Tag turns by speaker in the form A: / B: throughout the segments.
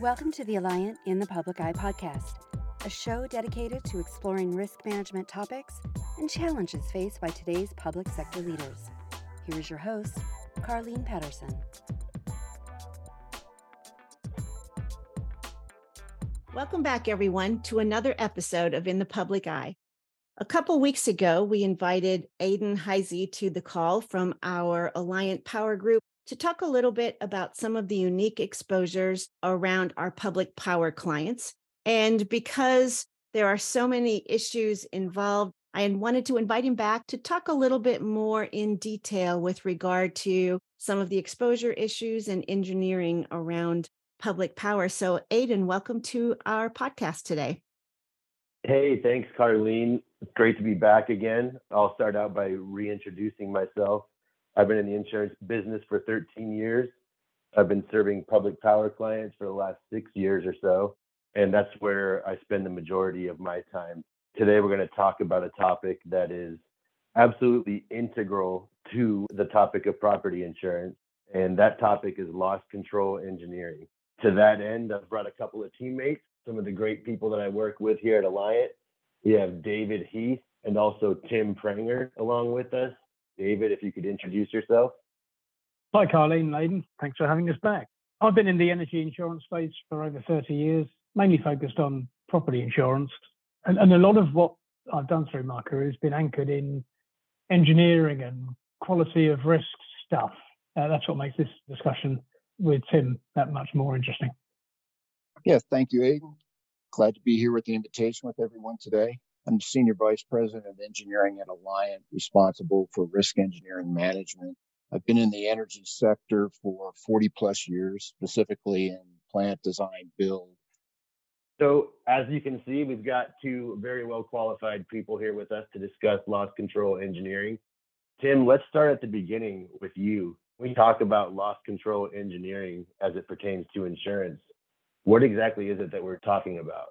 A: Welcome to the Alliant in the Public Eye podcast, a show dedicated to exploring risk management topics and challenges faced by today's public sector leaders. Here's your host, Carlene Patterson.
B: Welcome back, everyone, to another episode of In the Public Eye. A couple weeks ago, we invited Aidan Heisey to the call from our Alliant Power Group to talk a little bit about some of the unique exposures around our public power clients. And because there are so many issues involved, I wanted to invite him back to talk a little bit more in detail with regard to some of the exposure issues and engineering around public power. So, Aidan, welcome to our podcast today.
C: Hey, thanks, Carlene. It's great to be back again. I'll start out by reintroducing myself. I've been in the insurance business for 13 years. I've been serving public power clients for the last six years or so, and that's where I spend the majority of my time. Today, we're going to talk about a topic that is absolutely integral to the topic of property insurance, and that topic is loss control engineering. To that end, I've brought a couple of teammates, some of the great people that I work with here at Alliant. We have David Heath and also Tim Pranger along with us. David, if you could introduce yourself.
D: Hi, Carlene, Aidan. Thanks for having us back. I've been in the energy insurance space for over 30 years, mainly focused on property insurance. And, and a lot of what I've done through my career has been anchored in engineering and quality of risk stuff. Uh, that's what makes this discussion with Tim that much more interesting.
E: Yes, thank you, Aidan. Glad to be here with the invitation with everyone today. I'm Senior Vice President of Engineering at Alliant, responsible for risk engineering management. I've been in the energy sector for 40 plus years, specifically in plant design build.
C: So, as you can see, we've got two very well qualified people here with us to discuss loss control engineering. Tim, let's start at the beginning with you. We talk about loss control engineering as it pertains to insurance. What exactly is it that we're talking about?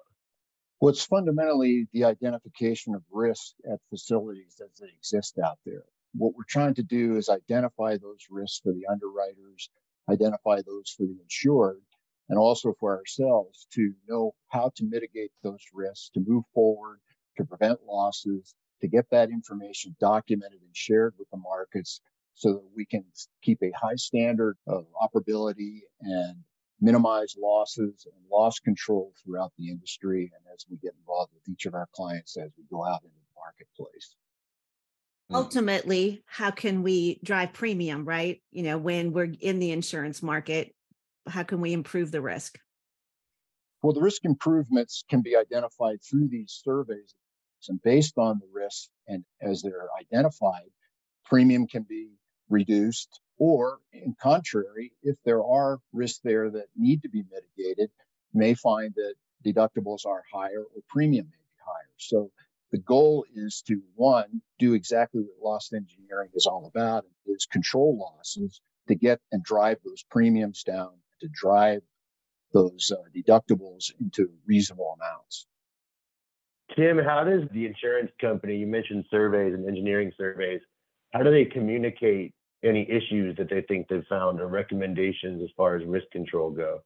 E: It's fundamentally the identification of risk at facilities as they exist out there. What we're trying to do is identify those risks for the underwriters, identify those for the insured, and also for ourselves to know how to mitigate those risks, to move forward, to prevent losses, to get that information documented and shared with the markets so that we can keep a high standard of operability and minimize losses and loss control throughout the industry and as we get involved with each of our clients as we go out into the marketplace. Hmm.
B: Ultimately how can we drive premium right? You know when we're in the insurance market how can we improve the risk?
E: Well the risk improvements can be identified through these surveys and based on the risk and as they're identified premium can be reduced, or in contrary, if there are risks there that need to be mitigated, may find that deductibles are higher or premium may be higher. So the goal is to one, do exactly what loss engineering is all about, is control losses to get and drive those premiums down, to drive those uh, deductibles into reasonable amounts.
C: Tim, how does the insurance company, you mentioned surveys and engineering surveys, how do they communicate any issues that they think they've found or recommendations as far as risk control go?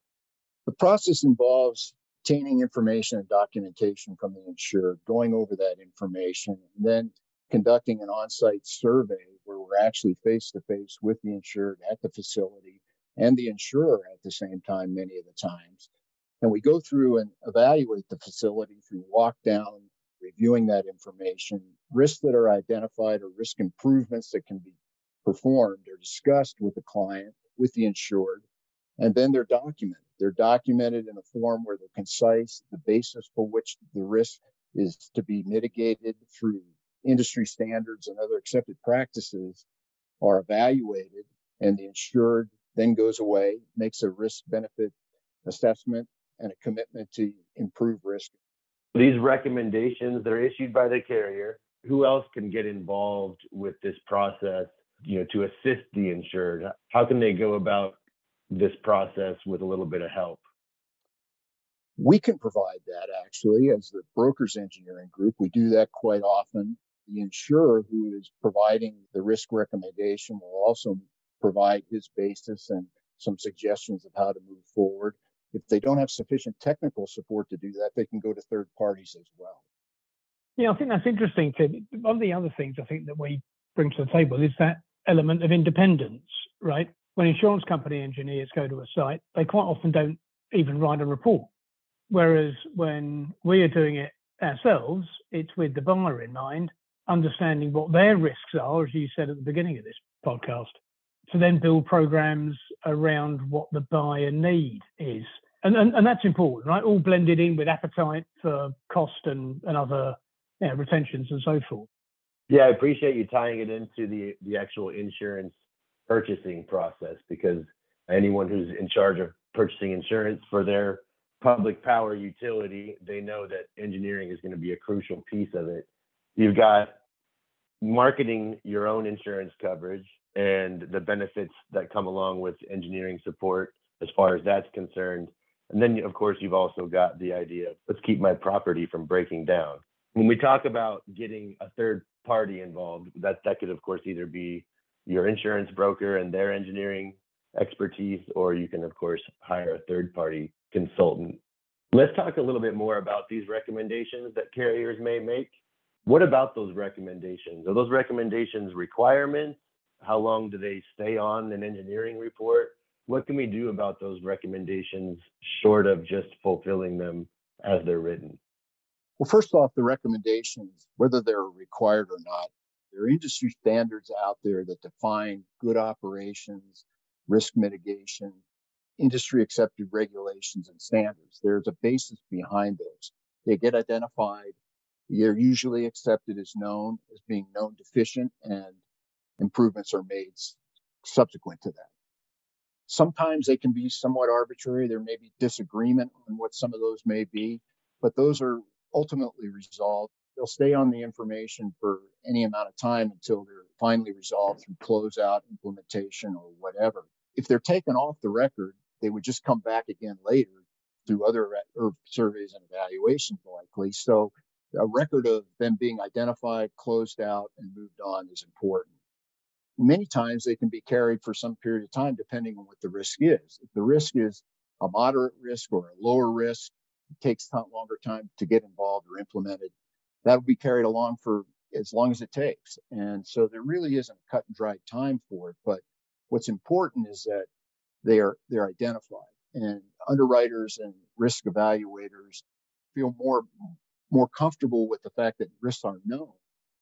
E: The process involves obtaining information and documentation from the insured, going over that information, and then conducting an on site survey where we're actually face to face with the insured at the facility and the insurer at the same time, many of the times. And we go through and evaluate the facility through walk down, reviewing that information, risks that are identified or risk improvements that can be performed or discussed with the client, with the insured, and then they're documented. They're documented in a form where they're concise, the basis for which the risk is to be mitigated through industry standards and other accepted practices are evaluated, and the insured then goes away, makes a risk benefit assessment and a commitment to improve risk.
C: These recommendations, they're issued by the carrier. Who else can get involved with this process you know, to assist the insured? How can they go about this process with a little bit of help?
E: We can provide that actually as the brokers engineering group. We do that quite often. The insurer who is providing the risk recommendation will also provide his basis and some suggestions of how to move forward. If they don't have sufficient technical support to do that, they can go to third parties as well.
D: Yeah, I think that's interesting, Tim. One of the other things I think that we bring to the table is that element of independence, right? When insurance company engineers go to a site, they quite often don't even write a report. Whereas when we are doing it ourselves, it's with the buyer in mind, understanding what their risks are, as you said at the beginning of this podcast, to then build programs around what the buyer need is. And, and, and that's important, right? All blended in with appetite for cost and, and other you know, retentions and so forth.
C: Yeah, I appreciate you tying it into the the actual insurance purchasing process because anyone who's in charge of purchasing insurance for their public power utility, they know that engineering is going to be a crucial piece of it. You've got marketing your own insurance coverage and the benefits that come along with engineering support as far as that's concerned. And then, of course, you've also got the idea of let's keep my property from breaking down. When we talk about getting a third party involved, that, that could, of course, either be your insurance broker and their engineering expertise, or you can, of course, hire a third party consultant. Let's talk a little bit more about these recommendations that carriers may make. What about those recommendations? Are those recommendations requirements? How long do they stay on an engineering report? What can we do about those recommendations short of just fulfilling them as they're written?
E: Well, first off, the recommendations, whether they're required or not, there are industry standards out there that define good operations, risk mitigation, industry accepted regulations and standards. There's a basis behind those. They get identified. They're usually accepted as known as being known deficient and improvements are made subsequent to that. Sometimes they can be somewhat arbitrary. There may be disagreement on what some of those may be, but those are ultimately resolved. They'll stay on the information for any amount of time until they're finally resolved through closeout, implementation, or whatever. If they're taken off the record, they would just come back again later through other surveys and evaluations, likely. So a record of them being identified, closed out, and moved on is important. Many times they can be carried for some period of time, depending on what the risk is. If the risk is a moderate risk or a lower risk, takes longer time to get involved or implemented. That will be carried along for as long as it takes. And so there really isn't a cut and dried time for it. But what's important is that they are they're identified and underwriters and risk evaluators feel more more comfortable with the fact that risks are known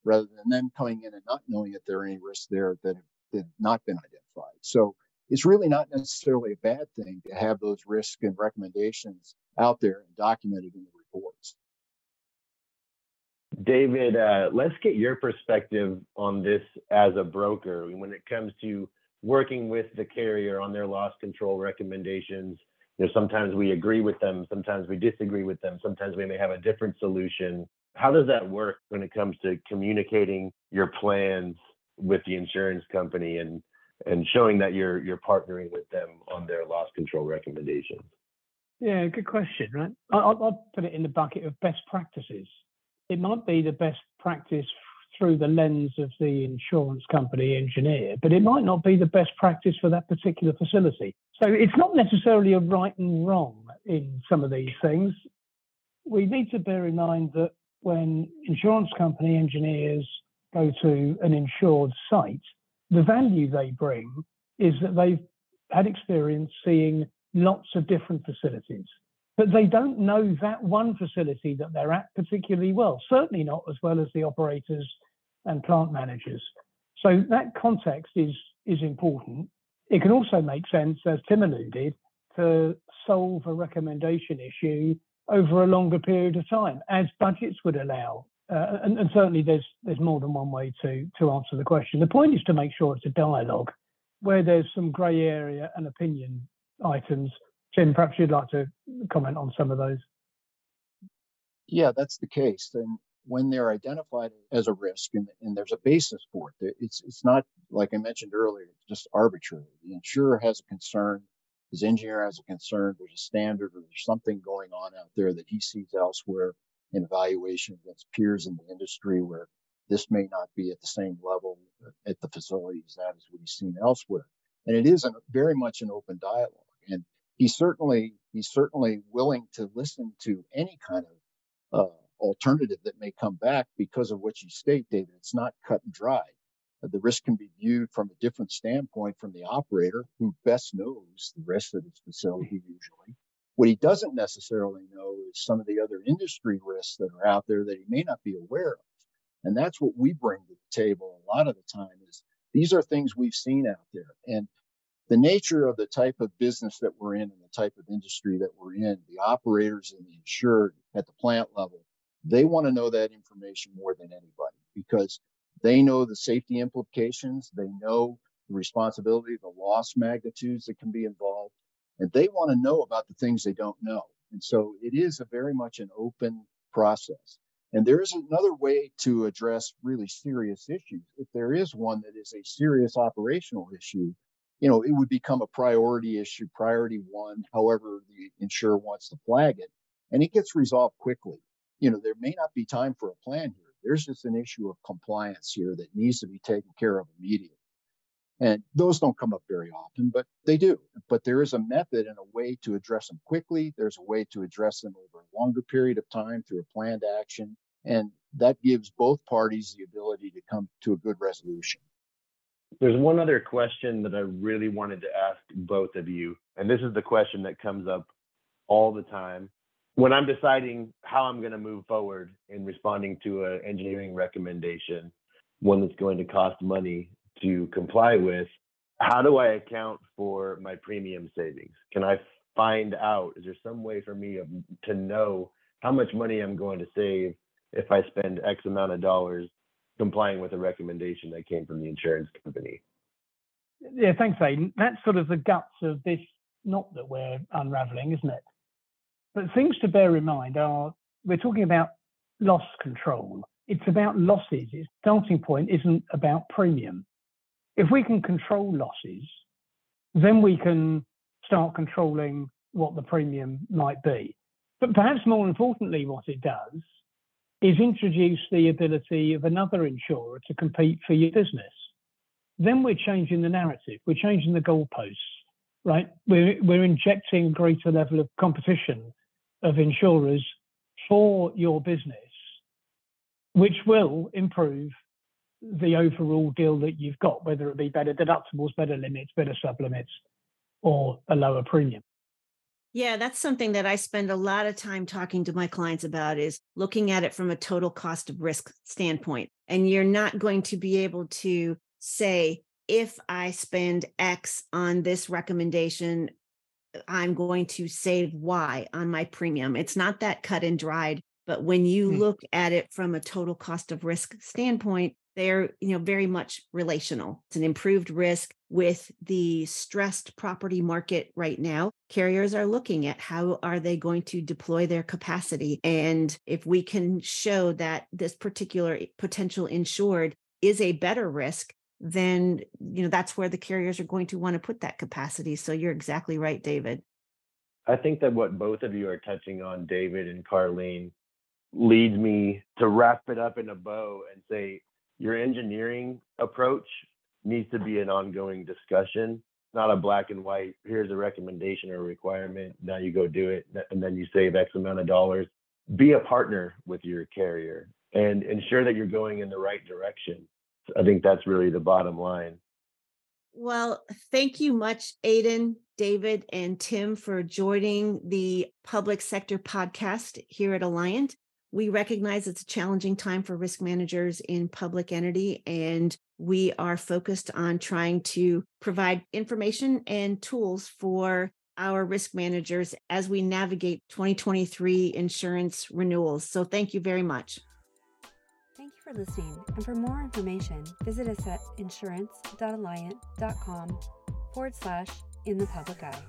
E: rather than them coming in and not knowing that there are any risks there that have, that have not been identified. So it's really not necessarily a bad thing to have those risks and recommendations out there and documented in the reports.
C: David, uh, let's get your perspective on this as a broker when it comes to working with the carrier on their loss control recommendations. You know, sometimes we agree with them, sometimes we disagree with them, sometimes we may have a different solution. How does that work when it comes to communicating your plans with the insurance company and and showing that you're you're partnering with them on their loss control recommendations?
D: Yeah, good question, right? I'll, I'll put it in the bucket of best practices. It might be the best practice through the lens of the insurance company engineer, but it might not be the best practice for that particular facility. So it's not necessarily a right and wrong in some of these things. We need to bear in mind that when insurance company engineers go to an insured site, the value they bring is that they've had experience seeing lots of different facilities, but they don't know that one facility that they're at particularly well, certainly not as well as the operators and plant managers. So that context is, is important. It can also make sense, as Tim alluded, to solve a recommendation issue over a longer period of time, as budgets would allow. Uh, and, and, certainly there's there's more than one way to to answer the question. The point is to make sure it's a dialogue where there's some grey area and opinion items. Tim, perhaps you'd like to comment on some of those.
E: Yeah, that's the case. And when they're identified as a risk and, and there's a basis for it, it's it's not like I mentioned earlier, just arbitrary. The insurer has a concern, his engineer has a concern, there's a standard or there's something going on out there that he sees elsewhere in evaluation against peers in the industry where this may not be at the same level at the facilities that what he's seen elsewhere. And it is very much an open dialogue. And he's certainly he's certainly willing to listen to any kind of uh, alternative that may come back because of what you state, David. It's not cut and dry. The risk can be viewed from a different standpoint from the operator who best knows the risk of his facility usually. What he doesn't necessarily know is some of the other industry risks that are out there that he may not be aware of. And that's what we bring to the table a lot of the time is these are things we've seen out there. And the nature of the type of business that we're in and the type of industry that we're in, the operators and the insured at the plant level, they want to know that information more than anybody because they know the safety implications, they know the responsibility, the loss magnitudes that can be involved, and they want to know about the things they don't know. And so it is a very much an open process. And there is another way to address really serious issues. If there is one that is a serious operational issue, you know, it would become a priority issue, priority one, however the insurer wants to flag it, and it gets resolved quickly. You know, there may not be time for a plan here. There's just an issue of compliance here that needs to be taken care of immediately. And those don't come up very often, but they do. But there is a method and a way to address them quickly. There's a way to address them over a longer period of time through a planned action. And that gives both parties the ability to come to a good resolution.
C: There's one other question that I really wanted to ask both of you. And this is the question that comes up all the time. When I'm deciding how I'm going to move forward in responding to an engineering recommendation, one that's going to cost money to comply with, how do I account for my premium savings? Can I find out? Is there some way for me to know how much money I'm going to save if I spend X amount of dollars complying with a recommendation that came from the insurance company?
D: Yeah, thanks, Aidan. That's sort of the guts of this knot that we're unraveling, isn't it? But things to bear in mind are we're talking about loss control. It's about losses. Its starting point isn't about premium if we can control losses, then we can start controlling what the premium might be. But perhaps more importantly, what it does is introduce the ability of another insurer to compete for your business. Then we're changing the narrative, we're changing the goalposts, right? We're, we're injecting a greater level of competition of insurers for your business, which will improve the overall deal that you've got, whether it be better deductibles, better limits, better sublimits, or a lower premium.
B: Yeah, that's something that I spend a lot of time talking to my clients about is looking at it from a total cost of risk standpoint. And you're not going to be able to say, if I spend X on this recommendation, I'm going to save Y on my premium. It's not that cut and dried. But when you hmm. look at it from a total cost of risk standpoint, they're you know very much relational. It's an improved risk with the stressed property market right now. Carriers are looking at how are they going to deploy their capacity and if we can show that this particular potential insured is a better risk then you know that's where the carriers are going to want to put that capacity. So you're exactly right david.
C: I think that what both of you are touching on david and carlene leads me to wrap it up in a bow and say your engineering approach needs to be an ongoing discussion, not a black and white, here's a recommendation or a requirement, now you go do it, and then you save X amount of dollars. Be a partner with your carrier and ensure that you're going in the right direction. I think that's really the bottom line.
B: Well, thank you much, Aidan, David, and Tim for joining the public sector podcast here at Alliant we recognize it's a challenging time for risk managers in public entity and we are focused on trying to provide information and tools for our risk managers as we navigate 2023 insurance renewals. So thank you very much.
A: Thank you for listening. And for more information, visit us at insurance.alliant.com forward slash in the public eye.